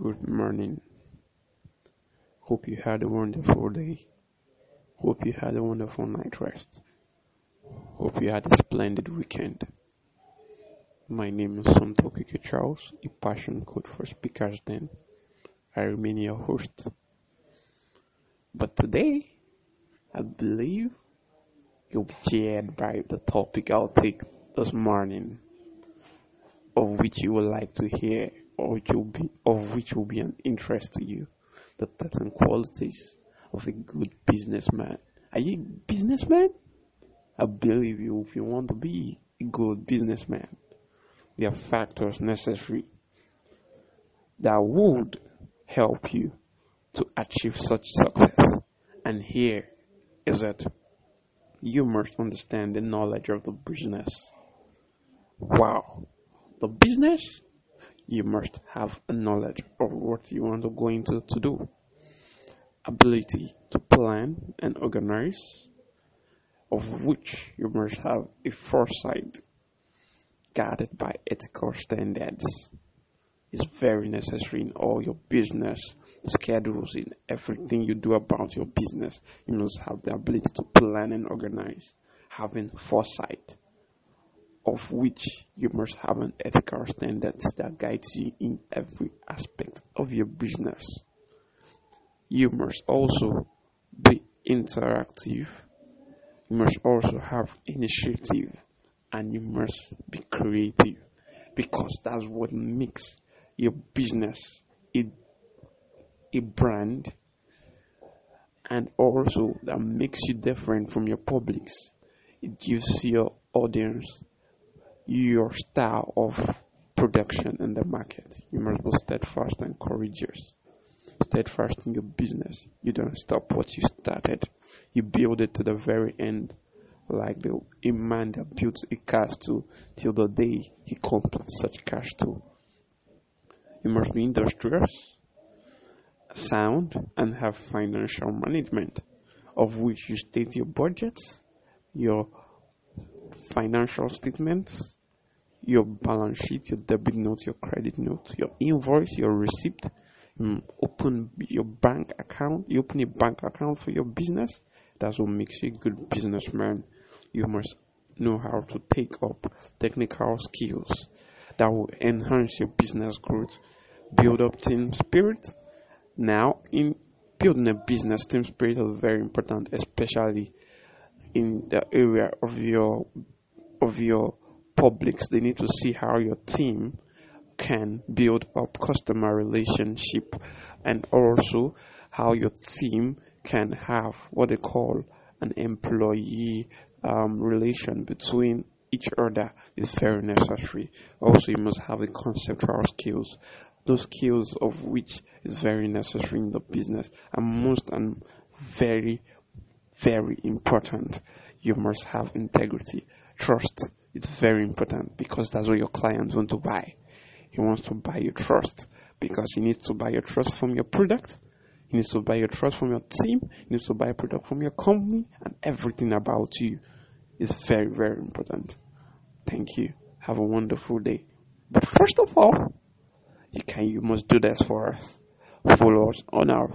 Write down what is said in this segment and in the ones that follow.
Good morning. Hope you had a wonderful day. Hope you had a wonderful night rest. Hope you had a splendid weekend. My name is Somto Okeke Charles, a passion code for speakers then. I remain your host. But today, I believe you'll be cheered by the topic I'll take this morning, of which you would like to hear, which will be, of which will be an interest to you. The 13 qualities of a good businessman. Are you a businessman? I believe you if you want to be a good businessman. There are factors necessary that would help you to achieve such success. And here is it. You must understand the knowledge of the business. Wow. The business, you must have a knowledge of what you want to go into to do. Ability to plan and organize, of which you must have a foresight guarded by ethical standards is very necessary in all your business schedules, in everything you do about your business. You must have the ability to plan and organize, having foresight, of which you must have an ethical standards that guides you in every aspect of your business. You must also be interactive. You must also have initiative and you must be creative because that's what makes your business a, a brand and also that makes you different from your publics. It gives your audience your style of production in the market. You must be steadfast and courageous. Steadfast in your business. You don't stop what you started. You build it to the very end like the a man that builds a castle till the day he completes such castle. You must be industrious, sound, and have financial management, of which you state your budgets, your financial statements, your balance sheet, your debit note, your credit note, your invoice, your receipt. Mm, open your bank account. You open a bank account for your business. That's what makes you a good businessman you must know how to take up technical skills that will enhance your business growth, build up team spirit. Now, in building a business, team spirit is very important, especially in the area of your of your publics. They need to see how your team can build up customer relationship and also how your team can have what they call an employee um, relation between each other is very necessary. Also, you must have the conceptual skills, those skills of which is very necessary in the business, and most and very, very important. You must have integrity, trust. It's very important because that's what your clients want to buy. He wants to buy your trust because he needs to buy your trust from your product. He needs to buy your trust from your team. He needs to buy a product from your company and everything about you is very, very important. Thank you. Have a wonderful day. But first of all, you can you must do this for us. Follow us on our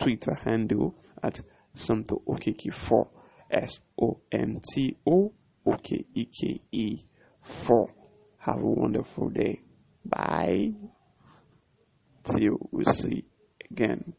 Twitter handle at Somto Okeke 4 S O N T O O K E K E 4. Have a wonderful day. Bye. Till we see again.